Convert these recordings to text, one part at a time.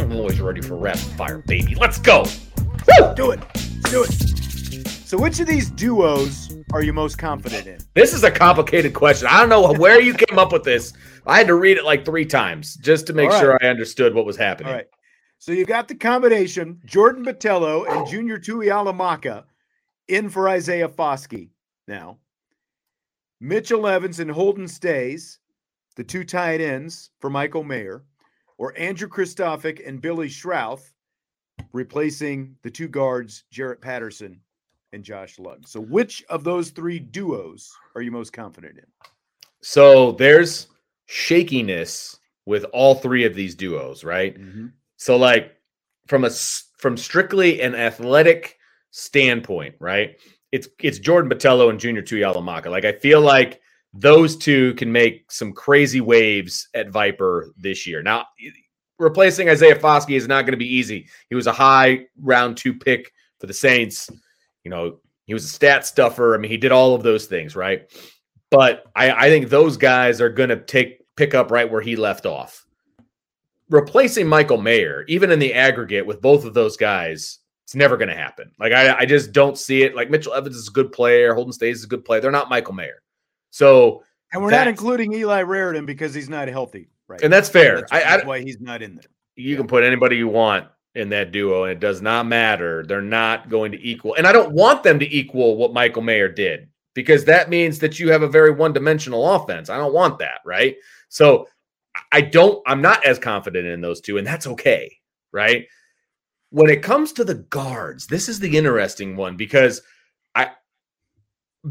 I'm always ready for rapid fire, baby. Let's go. Woo! Do it. Do it. So, which of these duos are you most confident in? This is a complicated question. I don't know where you came up with this. I had to read it like three times just to make right. sure I understood what was happening. All right. So you've got the combination Jordan Botelho and Junior Tuihalamaka in for Isaiah Foskey now. Mitchell Evans and Holden Staes, the two tight ends for Michael Mayer, or Andrew Kristofic and Billy Schrauth replacing the two guards, Jarrett Patterson and Josh Lugg. So which of those three duos are you most confident in? So there's shakiness with all three of these duos, right? Mm-hmm. So like from a from strictly an athletic standpoint, right? It's it's Jordan Botelho and Junior Tuihalamaka. Like I feel like those two can make some crazy waves at Viper this year. Now replacing Isaiah Foskey is not going to be easy. He was a high round 2 pick for the Saints. You know, he was a stat stuffer. I mean, he did all of those things, right? But I, I think those guys are going to take pick up right where he left off replacing Michael Mayer, even in the aggregate with both of those guys, it's never going to happen. Like I, I just don't see it. Like Mitchell Evans is a good player, Holden Staes is a good player. They're not Michael Mayer, so And we're not including Eli Raridon because he's not healthy, right? and that's fair. That's, I, that's I why he's not in there. you can put anybody you want in that duo, and it does not matter. They're not going to equal, and I don't want them to equal what Michael Mayer did because that means that you have a very one-dimensional offense. I don't want that, right? So I don't. I'm not as confident in those two, and that's okay, right? When it comes to the guards, this is the interesting one because I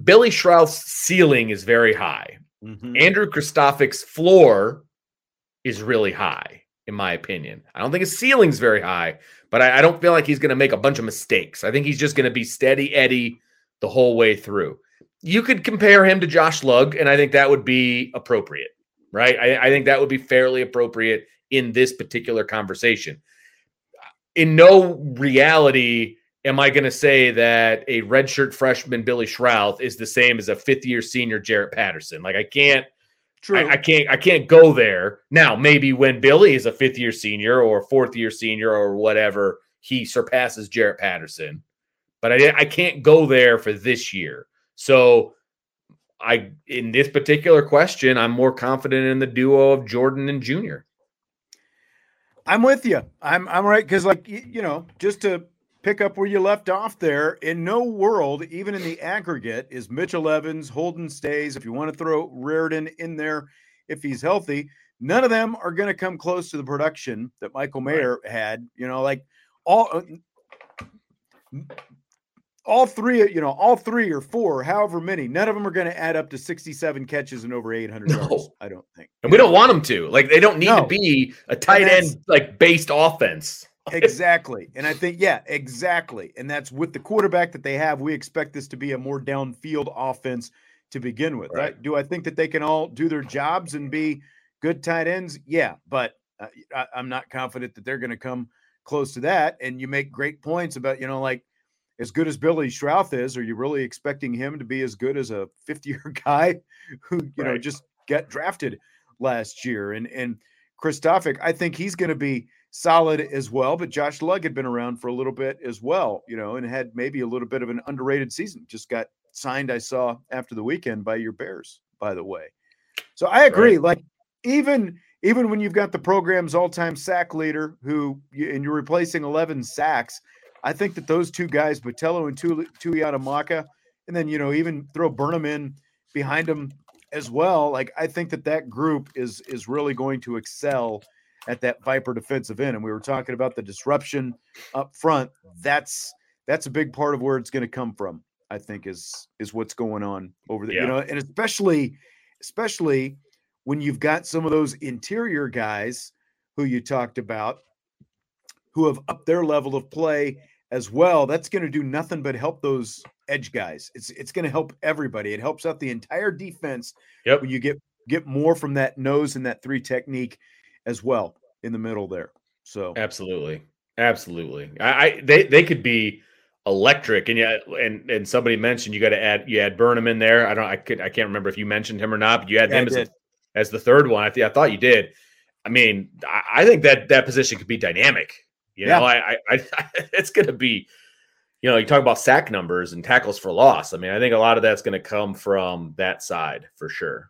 Billy Schrauth's ceiling is very high. Mhm. Andrew Kristofic's floor is really high, in my opinion. I don't think his ceiling's very high, but I, I don't feel like he's going to make a bunch of mistakes. I think he's just going to be steady Eddie the whole way through. You could compare him to Josh Lugg, and I think that would be appropriate, right? I, I think that would be fairly appropriate in this particular conversation. In no reality am I going to say that a redshirt freshman Billy Schrauth is the same as a fifth year senior Jarrett Patterson. Like I can't True. I, I can't I can't go there. Now, maybe when Billy is a fifth year senior or fourth year senior or whatever, he surpasses Jarrett Patterson. But I I can't go there for this year. So I in this particular question, I'm more confident in the duo of Jordan and Junior. I'm with you. I'm I'm right because like you know, just to pick up where you left off there, in no world, even in the aggregate, is Mitchell Evans, Holden Staes. If you want to throw Raridon in there, if he's healthy, none of them are going to come close to the production that Michael Mayer had. You know, like all uh, all three, you know, all three or four, however many, none of them are going to add up to 67 catches and over 800 No. yards. I don't think. And we don't want them to. Like they don't need No. to be a tight end like based offense. Exactly. And I think, yeah, exactly. And that's with the quarterback that they have. We expect this to be a more downfield offense to begin with. Right. I- do I think that they can all do their jobs and be good tight ends? Yeah, but uh, I, I'm not confident that they're going to come close to that. And you make great points about, you know, like as good as Billy Schrauth is, are you really expecting him to be as good as a 50 year guy who, you right. know, just got drafted last year? And, and Kristofic, I think he's going to be solid as well. But Josh Lugg had been around for a little bit as well, you know, and had maybe a little bit of an underrated season. Just got signed, I saw after the weekend by your Bears, by the way. So I agree. Right. Like even even when you've got the program's all-time sack leader who and you're replacing 11 sacks, I think that those two guys, Botelho and Tuihalamaka, and then you know even throw Burnham in behind them as well. Like I think that that group is is really going to excel at that Viper defensive end. And we were talking about the disruption up front. That's that's a big part of where it's going to come from. I think is is what's going on over there. Yeah. You know, and especially especially when you've got some of those interior guys who you talked about who have upped their level of play as well. That's going to do nothing but help those edge guys. It's it's going to help everybody. It helps out the entire defense yep. when you get get more from that nose and that three technique as well in the middle there. So absolutely, absolutely. I, I they they could be electric, and yeah, and and somebody mentioned you got to add you add Burnham in there. I don't I could I can't remember if you mentioned him or not, but you had yeah, him as, a, as the third one. I think I thought you did. I mean, I, I think that that position could be dynamic. You know, I, I, I it's going to be you know, you talk about sack numbers and tackles for loss. I mean, I think a lot of that's going to come from that side for sure.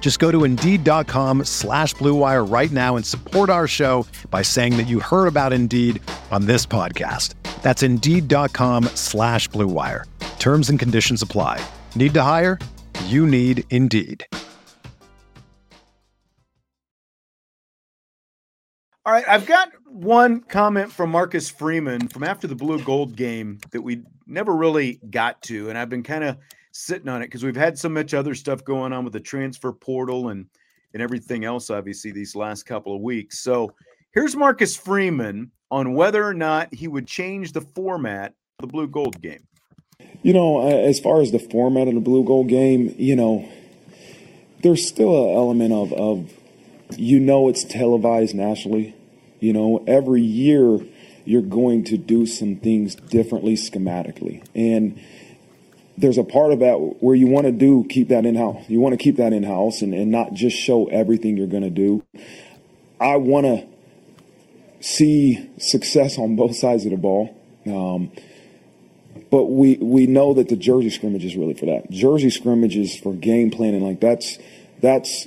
Just go to Indeed.com slash BlueWire right now and support our show by saying that you heard about Indeed on this podcast. That's Indeed.com slash BlueWire. Terms and conditions apply. Need to hire? You need Indeed. All right, I've got one comment from Marcus Freeman from after the blue gold game that we never really got to, and I've been kind of sitting on it because we've had so much other stuff going on with the transfer portal and and everything else, obviously, these last couple of weeks. So here's Marcus Freeman on whether or not he would change the format of the blue gold game. You know, uh, as far as the format of the blue gold game, you know, there's still an element of, of you know it's televised nationally. You know, every year you're going to do some things differently schematically. And there's a part of that where you want to do keep that in house. You want to keep that in house and, and not just show everything you're going to do. I want to see success on both sides of the ball. Um, but we we know that the jersey scrimmage is really for that. Jersey scrimmage is for game planning. Like that's that's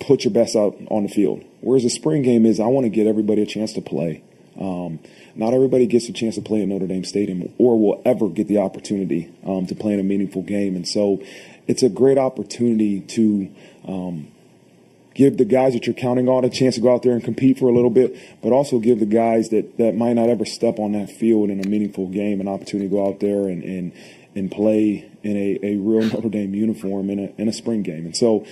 put your best out on the field. Whereas the spring game is, I want to get everybody a chance to play. Um, not everybody gets a chance to play at Notre Dame Stadium or will ever get the opportunity um, to play in a meaningful game. And so it's a great opportunity to um, give the guys that you're counting on a chance to go out there and compete for a little bit, but also give the guys that, that might not ever step on that field in a meaningful game an opportunity to go out there and, and, and play in a, a real Notre Dame uniform in a, in a spring game. And so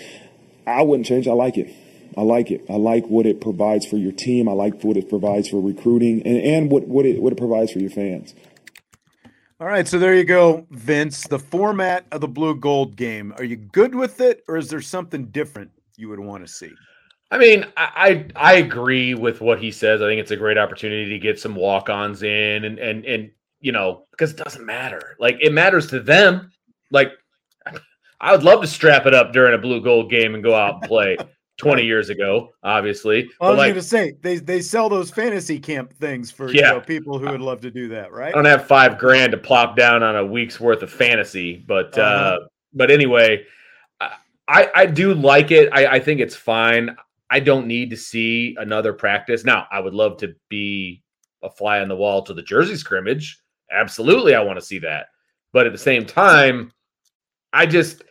I wouldn't change. I like it. I like it. I like what it provides for your team. I like what it provides for recruiting and, and what, what it what it provides for your fans. All right, so there you go, Vince. The format of the blue gold game. Are you good with it, or is there something different you would want to see? I mean, I, I, I agree with what he says. I think it's a great opportunity to get some walk-ons in, and and and you know because it doesn't matter. Like it matters to them. Like I would love to strap it up during a blue gold game and go out and play. 20 years ago, obviously. Well, I was like, going to say they they sell those fantasy camp things for yeah, you know, people who would love to do that, right? I don't have five grand to plop down on a week's worth of fantasy, but uh, uh but anyway, I, I, I do like it. I, I think it's fine. I don't need to see another practice. Now, I would love to be a fly on the wall to the jersey scrimmage. Absolutely, I want to see that. But at the same time, I just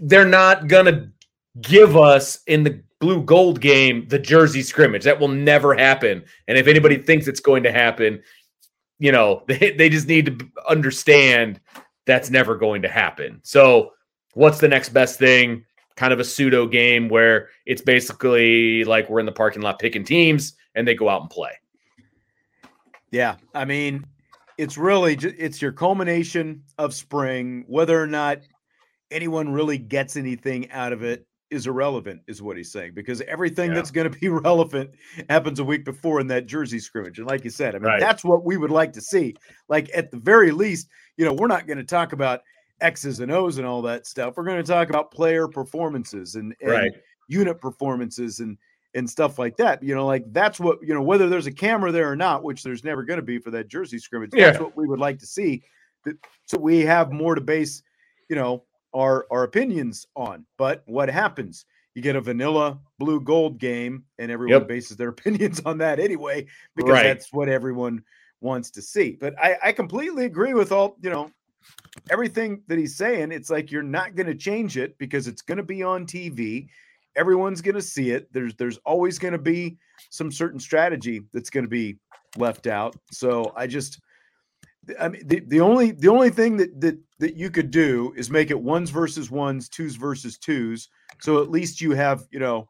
they're not gonna give us in the blue gold game the jersey scrimmage. That will never happen. And if anybody thinks it's going to happen, you know, they, they just need to understand that's never going to happen. So, what's the next best thing? Kind of a pseudo game where it's basically like we're in the parking lot picking teams and they go out and play. Yeah, I mean, it's really it's your culmination of spring. Whether or not anyone really gets anything out of it is irrelevant, is what he's saying, because everything yeah. that's going to be relevant happens a week before in that Jersey scrimmage. And like you said, I mean, right. that's what we would like to see. Like at the very least, you know, we're not going to talk about X's and O's and all that stuff. We're going to talk about player performances and, and right. unit performances and and stuff like that. You know, like that's what you know, whether there's a camera there or not, which there's never going to be for that Jersey scrimmage. Yeah. That's what we would like to see. So we have more to base, you know, our our opinions on. But what happens? You get a vanilla blue gold game, and everyone yep. bases their opinions on that anyway, because right. that's what everyone wants to see. But I, I completely agree with all you know everything that he's saying. It's like you're not going to change it because it's going to be on TV. Everyone's going to see it. There's there's always going to be some certain strategy that's going to be left out. So I just I mean, the, the only the only thing that that that you could do is make it ones versus ones, twos versus twos. So at least you have you know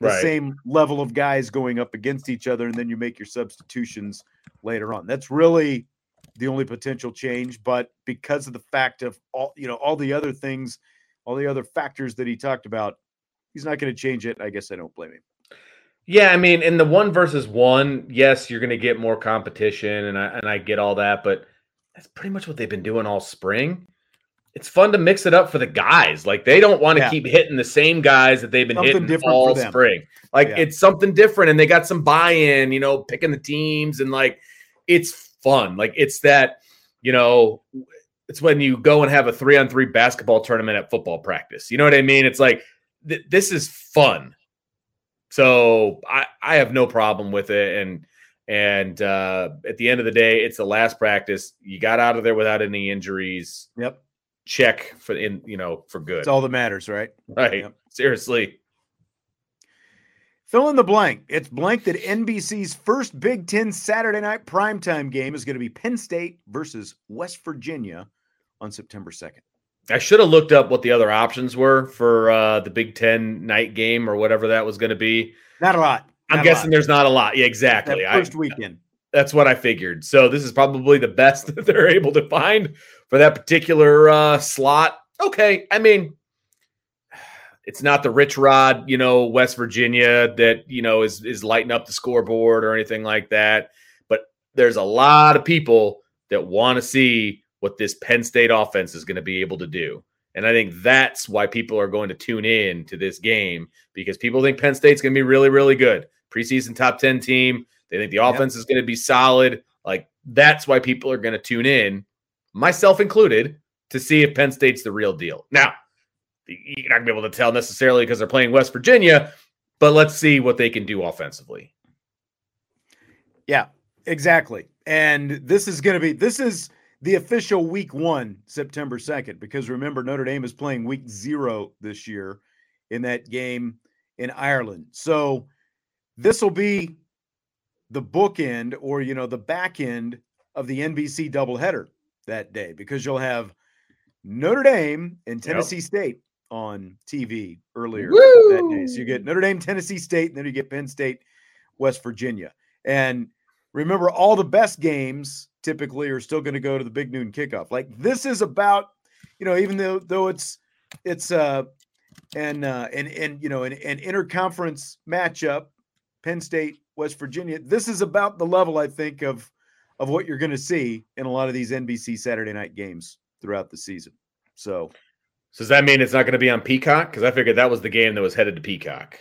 the right. same level of guys going up against each other, and then you make your substitutions later on. That's really the only potential change. But because of the fact of all you know all the other things, all the other factors that he talked about, he's not going to change it. I guess I don't blame him. Yeah, I mean, in the one versus one, yes, you're going to get more competition, and I and I get all that, but that's pretty much what they've been doing all spring. It's fun to mix it up for the guys. Like they don't want to yeah. keep hitting the same guys that they've been something hitting all spring. Like yeah. it's something different, and they got some buy-in. You know, picking the teams and like it's fun. Like it's that you know, it's when you go and have a three-on-three basketball tournament at football practice. You know what I mean? It's like th- this is fun so I, I have no problem with it. And and uh, at the end of the day, it's the last practice. You got out of there without any injuries. Yep. Check for in you know for good. It's all that matters, right? Right. Yep. Seriously. Fill in the blank. It's blank that NBC's first Big Ten Saturday night primetime game is going to be Penn State versus West Virginia on September 2nd. I should have looked up what the other options were for uh, the Big Ten night game or whatever that was going to be. Not a lot. Not I'm guessing lot. there's not a lot. Yeah, exactly. That first I, weekend. That's what I figured. So this is probably the best that they're able to find for that particular uh, slot. Okay, I mean, it's not the rich rod, you know, West Virginia that you know is is lighting up the scoreboard or anything like that. But there's a lot of people that want to see what this Penn State offense is going to be able to do. And I think that's why people are going to tune in to this game because people think Penn State's going to be really, really good. Preseason top 10 team. They think the offense yep. is going to be solid. Like that's why people are going to tune in, myself included, to see if Penn State's the real deal. Now, you're not going to be able to tell necessarily because they're playing West Virginia, but let's see what they can do offensively. Yeah, exactly. And this is going to be, this is, the official week one, September 2nd, because remember, Notre Dame is playing week zero this year in that game in Ireland. So this will be the bookend or, you know, the back end of the NBC doubleheader that day because you'll have Notre Dame and Tennessee yep. State on TV earlier Woo! that day. So you get Notre Dame, Tennessee State, and then you get Penn State, West Virginia. And remember, all the best games typically are still going to go to the big noon kickoff. Like this is about, you know, even though though it's it's uh and uh and and you know an, an interconference matchup, Penn State, West Virginia. This is about the level I think of of what you're going to see in a lot of these NBC Saturday night games throughout the season. So, so does that mean it's not going to be on Peacock? Because I figured that was the game that was headed to Peacock.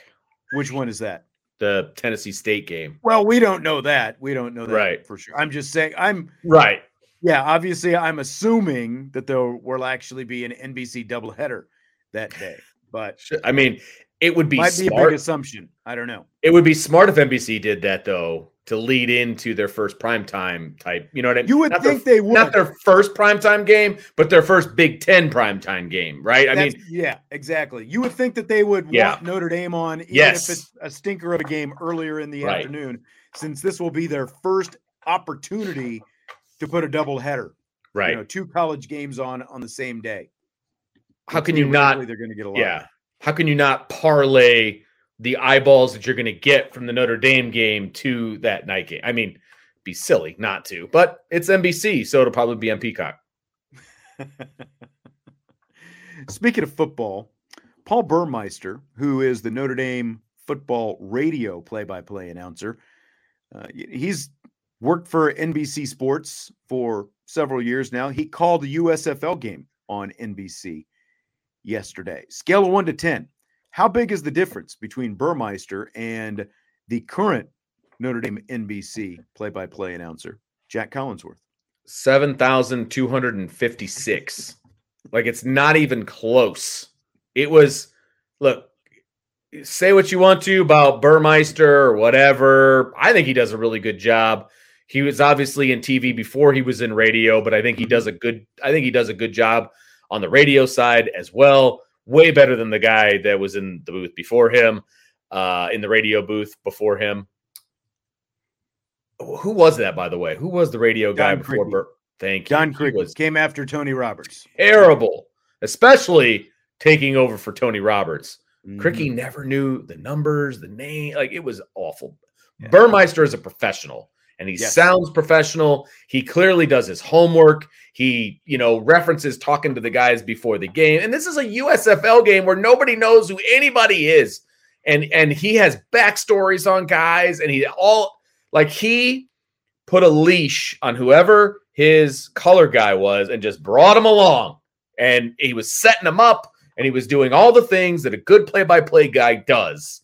Which one is that? the Tennessee State game. Well, we don't know that. We don't know that right. for sure. I'm just saying I'm right. Yeah, obviously I'm assuming that there will actually be an NBC doubleheader that day. but I mean, it would be might smart. be a big assumption. I don't know. It would be smart if NBC did that though to lead into their first primetime type. You know what I mean? You would not think their, they would. Not their first primetime game, but their first Big Ten primetime game, right? I That's- mean, yeah, exactly. You would think that they would Yeah. want Notre Dame on, even Yes. if it's a stinker of a game earlier in the Right. afternoon, since this will be their first opportunity to put a double header. right. You know, two college games on on the same day. How can you not? They're going to get a lot. Yeah. How can you not parlay the eyeballs that you're going to get from the Notre Dame game to that night game? I mean, be silly not to, but it's NBC, so it'll probably be on Peacock. Speaking of football, Paul Burmeister, who is the Notre Dame football radio play-by-play announcer, uh, he's worked for NBC Sports for several years now. He called the USFL game on NBC yesterday. Scale of one to ten. How big is the difference between Burmeister and the current Notre Dame NBC play-by-play announcer, Jac Collinsworth? 7,256. like it's not even close. It was, look, say what you want to about Burmeister or whatever. I think he does a really good job. He was obviously in TV before he was in radio, but I think he mm-hmm. does a good, I think he does a good job on the radio side as well. Way better than the guy that was in the booth before him, uh, in the radio booth before him. Who was that, by the way? Who was the radio guy Don before. Bur- Thank you. John He Crick was came after Tony Roberts. terrible, especially taking over for Tony Roberts. Mhm. Criqui never knew the numbers, the name. Like it was awful. Yeah. Burmeister is a professional and he Yes. sounds professional. He clearly does his homework. He, you know, references talking to the guys before the game. And this is a USFL game where nobody knows who anybody is. And and he has backstories on guys and he all like he put a leash on whoever his color guy was and just brought him along. And he was setting him up and he was doing all the things that a good play-by-play guy does.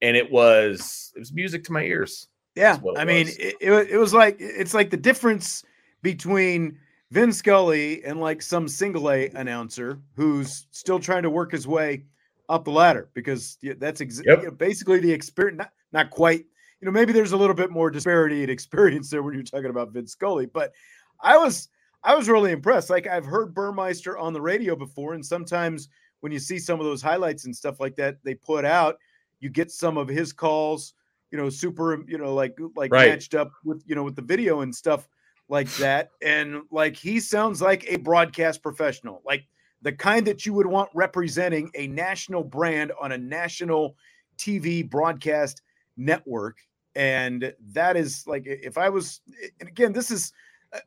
And it was it was music to my ears. Yeah, I mean, was. it, it, it was like it's like the difference between Vin Scully and like some single A announcer who's still trying to work his way up the ladder because yeah, that's ex- Yep. you know, basically the experience. Not, not quite. You know, maybe there's a little bit more disparity in experience there when you're talking about Vin Scully, but I was I was really impressed. Like I've heard Burmeister on the radio before, and sometimes when you see some of those highlights and stuff like that they put out, you get some of his calls you know, super, you know, like like Right. matched up with you know with the video and stuff like that. And like he sounds like a broadcast professional, like the kind that you would want representing a national brand on a national TV broadcast network. And that is like if I was, and again, this is. uh,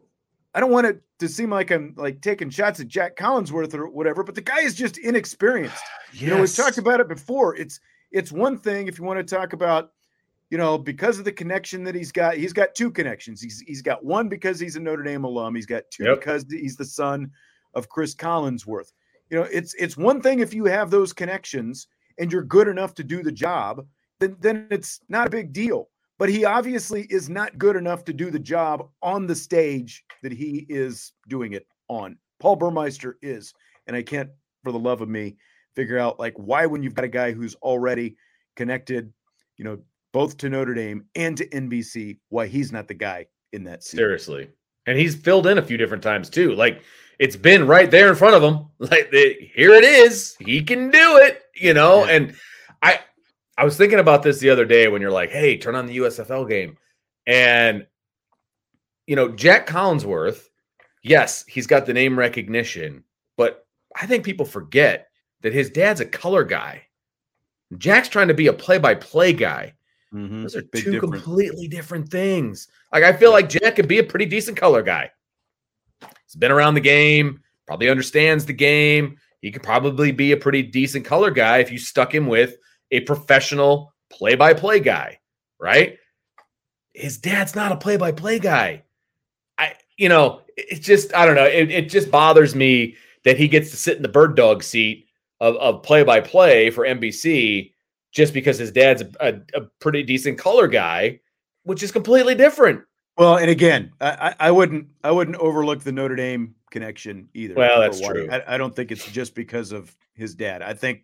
I don't want it to seem like I'm like taking shots at Jac Collinsworth or whatever, but the guy is just inexperienced. You know, we've talked about it before. It's it's one thing if you want to talk about, you know, because of the connection that he's got. He's got two connections. He's he's got one because he's a Notre Dame alum. He's got two Yep. because he's the son of Chris Collinsworth. You know, it's it's one thing if you have those connections and you're good enough to do the job, then then it's not a big deal. But he obviously is not good enough to do the job on the stage that he is doing it on. Paul Burmeister is, and I can't, for the love of me, figure out like why when you've got a guy who's already connected, you know, both to Notre Dame and to NBC, why he's not the guy in that seat. Seriously. And he's filled in a few different times too. Like it's been right there in front of him. Like the, here it is. He can do it, you know? Yeah. And I I was thinking about this the other day when you're like, "Hey, turn on the USFL game." And you know, Jac Collinsworth, yes, he's got the name recognition, but I think people forget that his dad's a color guy. Jac's trying to be a play-by-play guy. Mhm. Those are Big two difference. completely different things. Like I feel like Jac could be a pretty decent color guy. He's been around the game, probably understands the game. He could probably be a pretty decent color guy if you stuck him with a professional play-by-play guy, right? His dad's not a play-by-play guy. I, you know, it- it's just I don't know. It, it just bothers me that he gets to sit in the bird dog seat of, of play-by-play for NBC just because his dad's a, a, pretty decent color guy, which is completely different. Well, and again, I, I wouldn't I wouldn't overlook the Notre Dame connection either. Well, that's why- true. I, I don't think it's just because of his dad. I think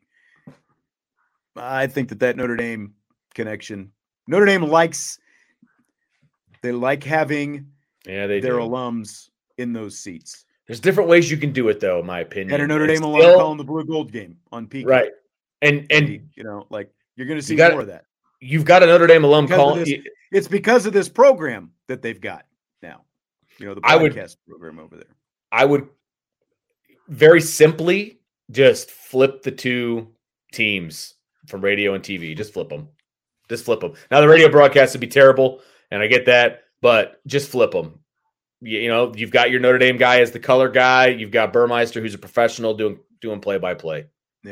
I think that that Notre Dame connection, Notre Dame likes, they like having yeah, they their do. alums in those seats. There's different ways you can do it, though. In my opinion, And a Notre Dame alum still- calling the blue gold game on peak. right? And and you know, like you're going to see got- more of that. you've got a Notre Dame alum Because calling. It's because of this program that they've got now. You know, the I would- podcast program over there. I would very simply just flip the two teams from radio and TV. Just flip them. Just flip them. Now the radio broadcast would be terrible, and I get that, but just flip them. You, you know, you've got your Notre Dame guy as the color guy. You've got Burmeister, who's a professional doing doing play by play.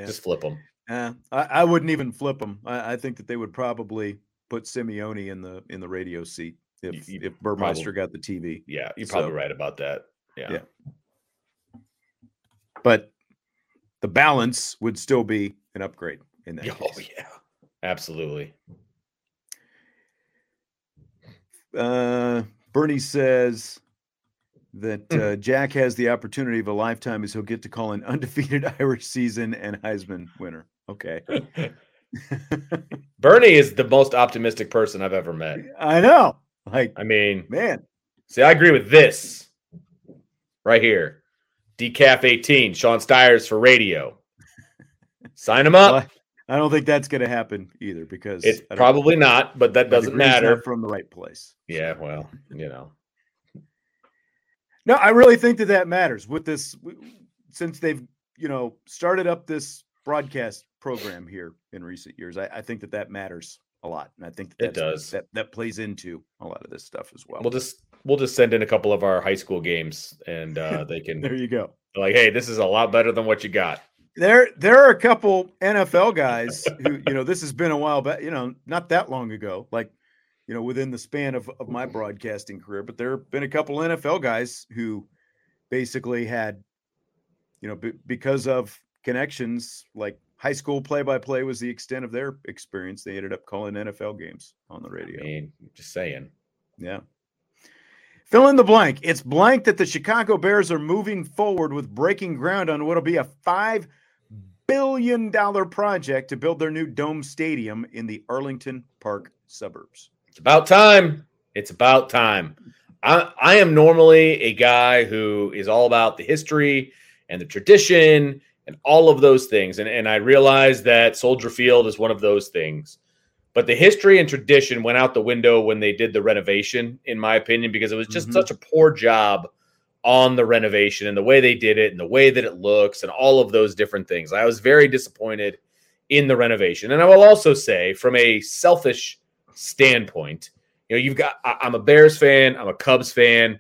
Just flip them. Uh, I, I wouldn't even flip them. I, I think that they would probably put Simeone in the in the radio seat if You- you if Burmeister got the TV. Yeah, you're probably So- right about that. Yeah. Yeah. But the balance would still be an upgrade in that Oh case. yeah. Absolutely. Uh, Bernie says that Hmm. uh, Jac has the opportunity of a lifetime as he'll get to call an undefeated Irish season and Heisman winner. Okay. Bernie is the most optimistic person I've ever met. I know. Like, I mean, man, See, I agree with this right here. Decaf 18, Sean Stiers for radio. Sign him up. well, I don't think that's going to happen either because It's I don't- probably not, but that doesn't matter. from the right place. Yeah, well, you know. No, I really think that that matters with this since they've you know started up this broadcast program here in recent years. I, I think that that matters a lot, and I think that It does. That that plays into a lot of this stuff as well. We'll just we'll just send in a couple of our high school games and uh they can there you go. like, hey, this is a lot better than what you got. There there are a couple NFL guys who you know this has been a while back. You know, not that long ago, like you know within the span of of my broadcasting career. But there have been a couple NFL guys who basically had you know b- because of connections like high school play by play was the extent of their experience. They ended up calling NFL games on the radio. I mean, just saying. Yeah. Fill in the blank. It's blank that the Chicago Bears are moving forward with breaking ground on what'll be a five billion dollar project to build their new dome stadium in the Arlington Park suburbs. It's about time. It's about time. I, I am normally a guy who is all about the history and the tradition and all of those things. And, and I realize that Soldier Field is one of those things. But the history and tradition went out the window when they did the renovation, in my opinion, because it was just Mhm. such a poor job on the renovation and the way they did it and the way that it looks and all of those different things. I was very disappointed in the renovation. And I will also say, from a selfish standpoint, you know, you've got, I'm a Bears fan, I'm a Cubs fan.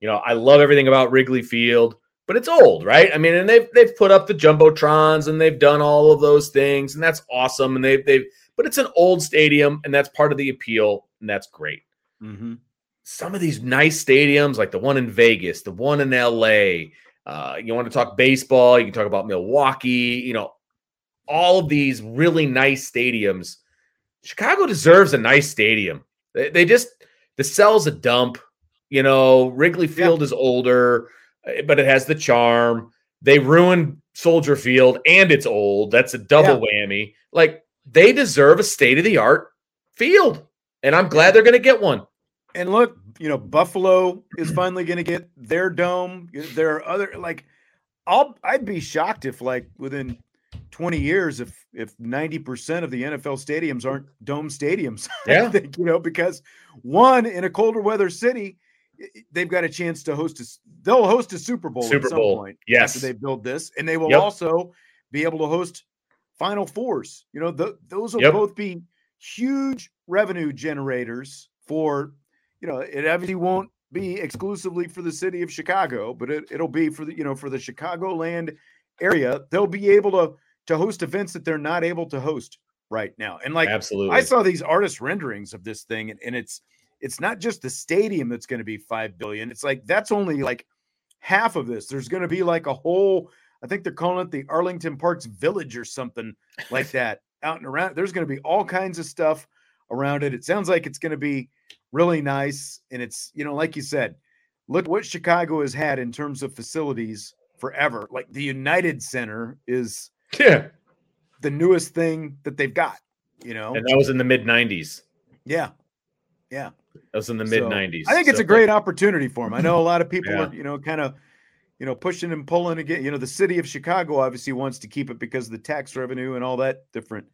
You know, I love everything about Wrigley Field, but it's old, right? I mean, and they've they've put up the jumbotrons and they've done all of those things, and that's awesome. And they've they've, but it's an old stadium, and that's part of the appeal, and that's great Mm-hmm. some of these nice stadiums, like the one in Vegas, the one in LA. Uh, you want to talk baseball, you can talk about Milwaukee, you know, all of these really nice stadiums. Chicago deserves a nice stadium. They, they just, the cell's a dump. You know, Wrigley Field is older, Eh, but it has the charm. They ruined Soldier Field and it's old. That's a double whammy. Like, they deserve a state of the art field. And I'm glad they're going to get one. And look, you know, Buffalo is finally going to get their dome. There are other like, I'll I'd be shocked if like within 20 years if if 90% of the NFL stadiums aren't dome stadiums. I Yeah. think, you know, because one in a colder weather city, they've got a chance to host a they'll host a Super Bowl Super at some Bowl, point yes. after they build this, and they will Yep. also be able to host Final Fours. You know, th- those will Yep. both be huge revenue generators for you know, it obviously won't be exclusively for the city of Chicago, but it, it'll be for the, you know, for the Chicagoland area. They'll be able to to host events that they're not able to host right now. And like Absolutely. I saw these artist renderings of this thing, and, and it's it's not just the stadium that's going to be five billion. It's like that's only like half of this. There's going to be like a whole. I think they're calling it the Arlington Parks Village or something like that out and around. There's going to be all kinds of stuff around it. It sounds like it's going to be really nice, and it's you know, like you said, look what Chicago has had in terms of facilities forever. Like the United Center is yeah. the newest thing that they've got, you know. And that was in the mid 90s. Yeah. Yeah. That was in the mid So, 90s. I think it's So, a great opportunity for him. I know a lot of people Yeah. are, you know, kind of, you know, pushing and pulling again. You know, the city of Chicago obviously wants to keep it because of the tax revenue and all that different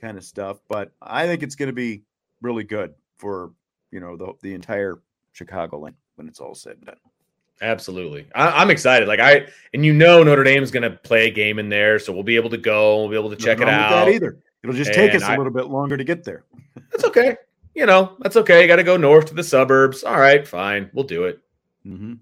kind of stuff. But I think it's going to be really good for, you know, the the entire Chicagoland when it's all said and done. Absolutely. I, I'm excited. Like I and you know Notre Dame's gonna play a game in there, so we'll be able to go, we'll be able to check it Nothing out. Either. It'll just take us I- a little bit longer to get there. That's okay. You know, that's okay. You gotta go north to the suburbs. All right, fine. We'll do it. Mm-hmm.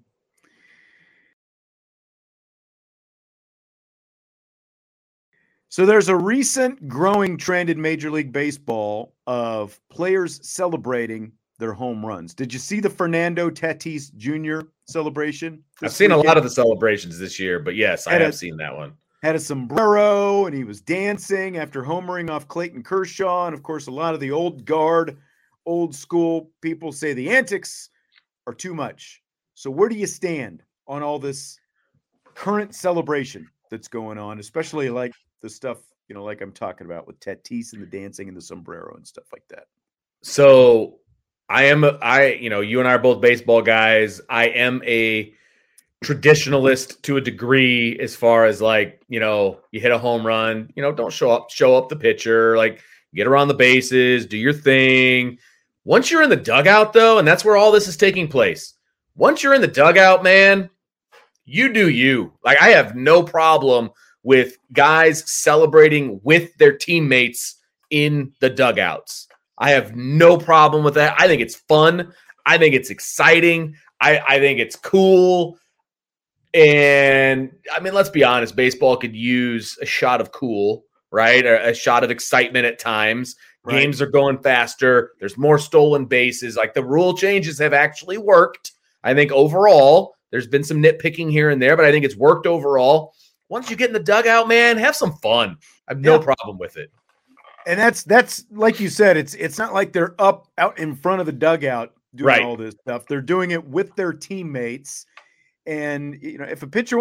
So there's a recent growing trend in Major League Baseball of players celebrating their home runs. Did you see the Fernando Tatis Jr. celebration? I've seen a lot of the celebrations this year, but yes, I Had a- have seen that one. had a sombrero and he was dancing after homering off Clayton Kershaw. And of course, a lot of the old guard, old school people say the antics are too much. So, where do you stand on all this current celebration that's going on, especially like the stuff, you know, like I'm talking about with Tatis and the dancing and the sombrero and stuff like that? So I am a- I you know, you and I are both baseball guys. I am a traditionalist to a degree as far as like, you know, you hit a home run, you know, don't show up show up the pitcher, like get around the bases, do your thing. Once you're in the dugout though, and that's where all this is taking place. Once you're in the dugout, man, you do you. Like I have no problem with guys celebrating with their teammates in the dugouts. I have no problem with that. I think it's fun. I think it's exciting. I, I think it's cool. And I mean, let's be honest, baseball could use a shot of cool, right? A shot of excitement at times. Right. Games are going faster. There's more stolen bases. Like the rule changes have actually worked. I think overall, there's been some nitpicking here and there, but I think it's worked overall. Once you get in the dugout, man, have some fun. I have no Yeah. problem with it. And that's that's like you said, it's it's not like they're up out in front of the dugout doing Right. all this stuff. They're doing it with their teammates. And you know, if a pitcher,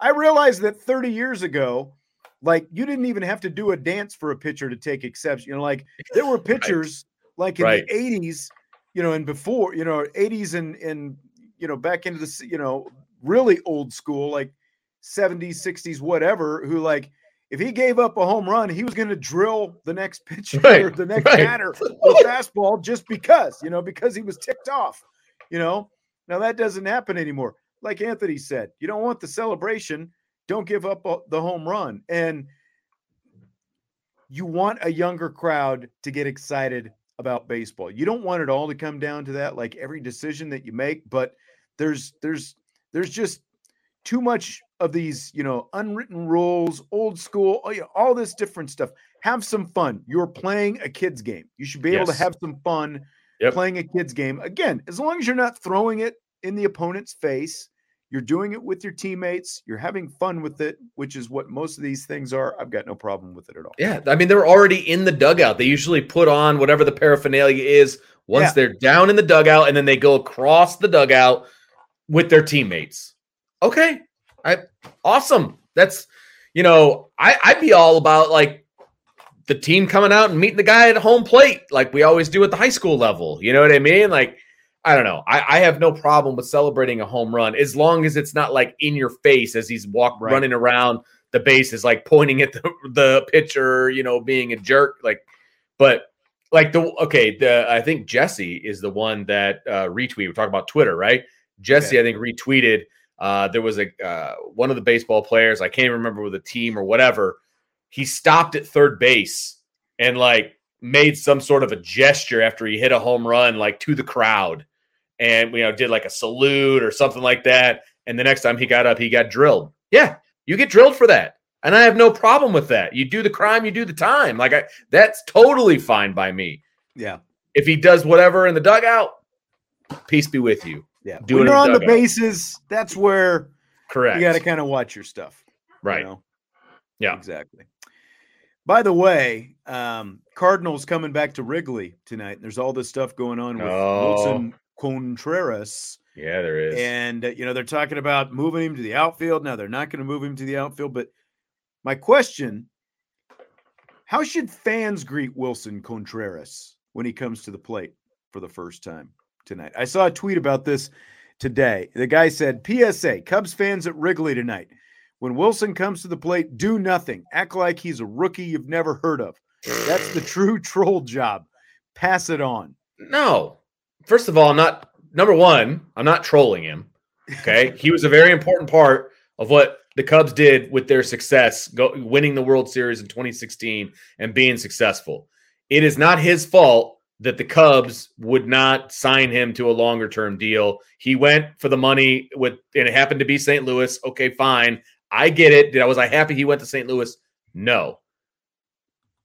I realized that 30 years ago, like you didn't even have to do a dance for a pitcher to take exception. You know, like there were pitchers like in Right. the 80s, you know, and before, you know, 80s and and you know, back into the you know, really old school, like 70s, 60s, whatever, who like if he gave up a home run, he was going to drill the next pitcher Right, or the next right. batter the fastball just because, you know, because he was ticked off, you know. Now that doesn't happen anymore. Like Anthony said, you don't want the celebration, don't give up the home run. And you want a younger crowd to get excited about baseball. You don't want it all to come down to that like every decision that you make, but there's there's there's just too much of these, you know, unwritten rules, old school, oh, you know, all this different stuff. Have some fun. You're playing a kids game. You should be able to have some fun Yep. playing a kids game. Again, as long as you're not throwing it in the opponent's face, you're doing it with your teammates, you're having fun with it, which is what most of these things are. I've got no problem with it at all. Yeah, I mean they're already in the dugout. They usually put on whatever the paraphernalia is once Yeah. they're down in the dugout, and then they go across the dugout with their teammates. Okay, I awesome. That's you know I I'd be all about like the team coming out and meeting the guy at home plate like we always do at the high school level. You know what I mean? Like I don't know. I, I have no problem with celebrating a home run as long as it's not like in your face as he's walk Right. running around the bases, like pointing at the, the pitcher, you know, being a jerk. Like, but like the okay, the I think Jesse is the one that uh retweeted. We're talking about Twitter, right? Jesse, I think, retweeted. Uh, there was a uh, one of the baseball players. I can't remember with a team or whatever. He stopped at third base and like made some sort of a gesture after he hit a home run, like to the crowd, and you know did like a salute or something like that. And the next time he got up, he got drilled. Yeah, you get drilled for that, and I have no problem with that. You do the crime, you do the time. Like I, that's totally fine by me. Yeah. If he does whatever in the dugout, peace be with you. Yeah. Do when it you're on the bases, that's where Correct. you got to kind of watch your stuff. you right. know? Yeah. Exactly. By the way, um, Cardinals coming back to Wrigley tonight. There's all this stuff going on with Oh. Willson Contreras. Yeah, there is. And, uh, you know, they're talking about moving him to the outfield. Now, they're not going to move him to the outfield. But my question How should fans greet Willson Contreras when he comes to the plate for the first time tonight? I saw a tweet about this today. The guy said, PSA, Cubs fans at Wrigley tonight. When Willson comes to the plate, do nothing. Act like he's a rookie you've never heard of. That's the true troll job. Pass it on. No. First of all, I'm not number one, I'm not trolling him. Okay. he was a very important part of what the Cubs did with their success, go, winning the World Series in 2016 and being successful. It is not his fault that the Cubs would not sign him to a longer term deal. He went for the money with, and it happened to be St. Louis. Okay, fine. I get it. Did I was I happy he went to St. Louis? No.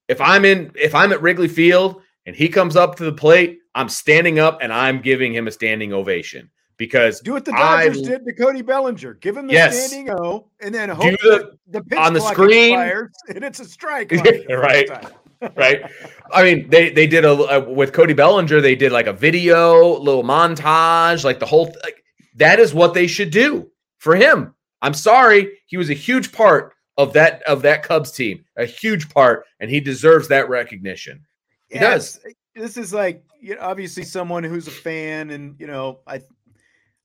If I'm in, if I'm at Wrigley Field and he comes up to the plate, I'm standing up and I'm giving him a standing ovation because do what the Dodgers I, did to Cody Bellinger. Give him the yes. standing O, and then hope the, the pitch on the screen, and it's a strike. right, right. I mean, they they did a, a, with Cody Bellinger. They did like a video, little montage, like the whole. Like, that is what they should do for him. I'm sorry, he was a huge part of that of that Cubs team, a huge part, and he deserves that recognition. He yes, does. This is like you know, obviously someone who's a fan, and you know, I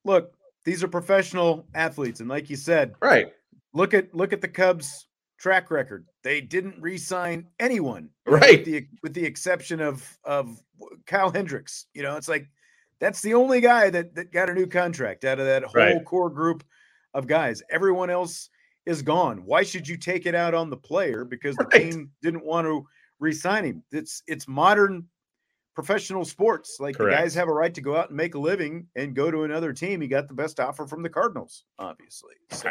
look, these are professional athletes, and like you said, right. Look at look at the Cubs track record. They didn't re-sign anyone, right? With the, with the exception of of Kyle Hendricks. You know, it's like that's the only guy that that got a new contract out of that whole right. core group of guys. Everyone else is gone. Why should you take it out on the player because the right. team didn't want to re-sign him? It's it's modern professional sports. Like Correct. the guys have a right to go out and make a living and go to another team. He got the best offer from the Cardinals, obviously. So.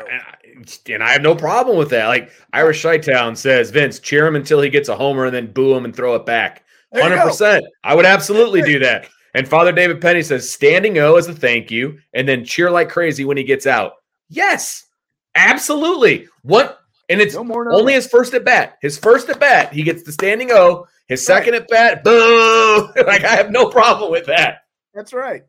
And, I, have no problem with that. Like Irish Town says, Vince, cheer him until he gets a homer and then boo him and throw it back. Hundred percent. I would absolutely do that. And Father David Penny says, standing O as a thank you, and then cheer like crazy when he gets out. Yes, absolutely. What? And it's no more, no only his first at bat. His first at bat, he gets the standing O his second right. at bat, boo! like I have no problem with that. That's right.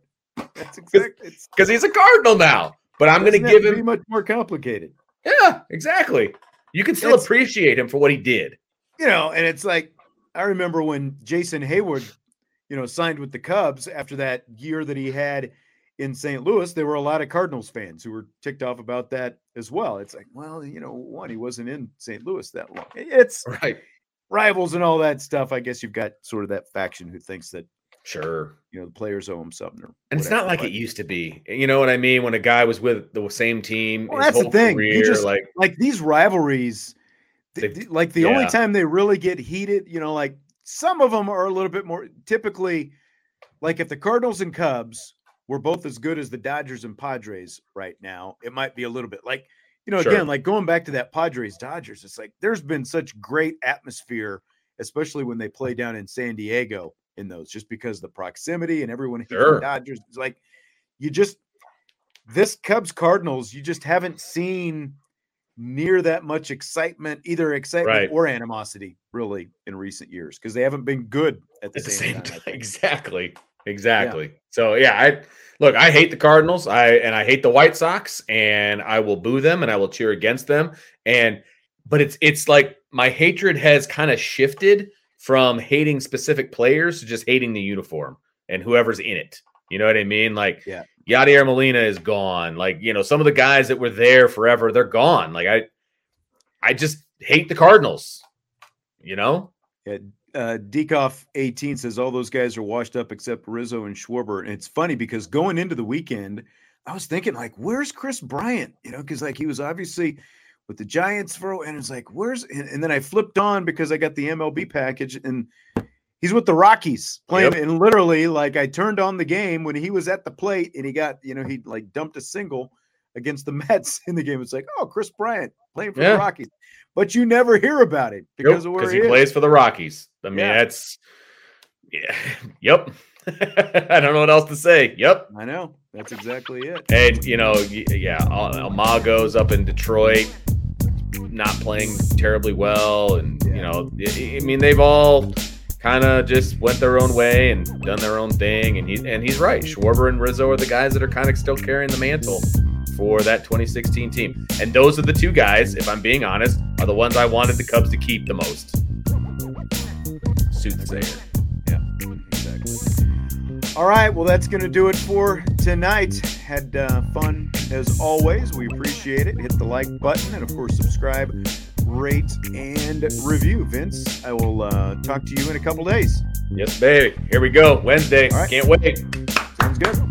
That's exactly because he's a Cardinal now. But I'm going to give him much more complicated. Yeah, exactly. You can still it's, appreciate him for what he did. You know, and it's like I remember when Jason Heyward, you know, signed with the Cubs after that year that he had in St. Louis. There were a lot of Cardinals fans who were ticked off about that as well. It's like, well, you know, one, he wasn't in St. Louis that long. It's right rivals and all that stuff, I guess you've got sort of that faction who thinks that sure you know the players owe him something. And whatever. it's not like it used to be. You know what I mean? When a guy was with the same team, well, that's the thing. Career, just, like like these rivalries. like the yeah. only time they really get heated, you know, like some of them are a little bit more typically like if the Cardinals and Cubs were both as good as the Dodgers and Padres right now, it might be a little bit like you know, sure. again, like going back to that Padres Dodgers, it's like there's been such great atmosphere, especially when they play down in San Diego in those, just because the proximity and everyone sure. the Dodgers. It's like you just this Cubs Cardinals, you just haven't seen near that much excitement, either excitement right. or animosity, really, in recent years because they haven't been good at the, at same, the same, time. Exactly. Exactly. Yeah. So yeah, I look, I hate the Cardinals. I and I hate the White Sox, and I will boo them and I will cheer against them. And but it's it's like my hatred has kind of shifted from hating specific players to just hating the uniform and whoever's in it. You know what I mean? Like yeah. Yadier Molina is gone. Like, you know, some of the guys that were there forever, they're gone. Like I I just hate the Cardinals. You know? Yeah, uh, Dekoff 18 says all those guys are washed up except Rizzo and Schwarber. And it's funny because going into the weekend, I was thinking, like, where's Kris Bryant? You know, because like he was obviously with the Giants for, and it's like, where's, and, and, then I flipped on because I got the MLB package and he's with the Rockies playing. Yep. And literally, like, I turned on the game when he was at the plate and he got, you know, he like dumped a single against the Mets in the game. It's like, oh, Kris Bryant playing for yeah. the Rockies but you never hear about it because of where he, he plays for the Rockies. I mean, yeah. that's yeah, yep. I don't know what else to say. Yep, I know that's exactly it. And you know, yeah, El Mago's up in Detroit, not playing terribly well, and yeah. you know, I mean, they've all kind of just went their own way and done their own thing. And he and he's right. Schwarber and Rizzo are the guys that are kind of still carrying the mantle for that 2016 team. And those are the two guys, if I'm being honest, are the ones I wanted the Cubs to keep the most. soothsayer. Yeah, exactly. All right, well, that's going to do it for tonight. Had uh, fun as always. We appreciate it. Hit the like button and, of course, subscribe, rate, and review. Vince, I will uh, talk to you in a couple days. Yes, baby. Here we go. Wednesday. Right. Can't wait.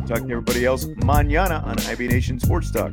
Sounds good. Talk to everybody else manana on IB Nation Sports Talk.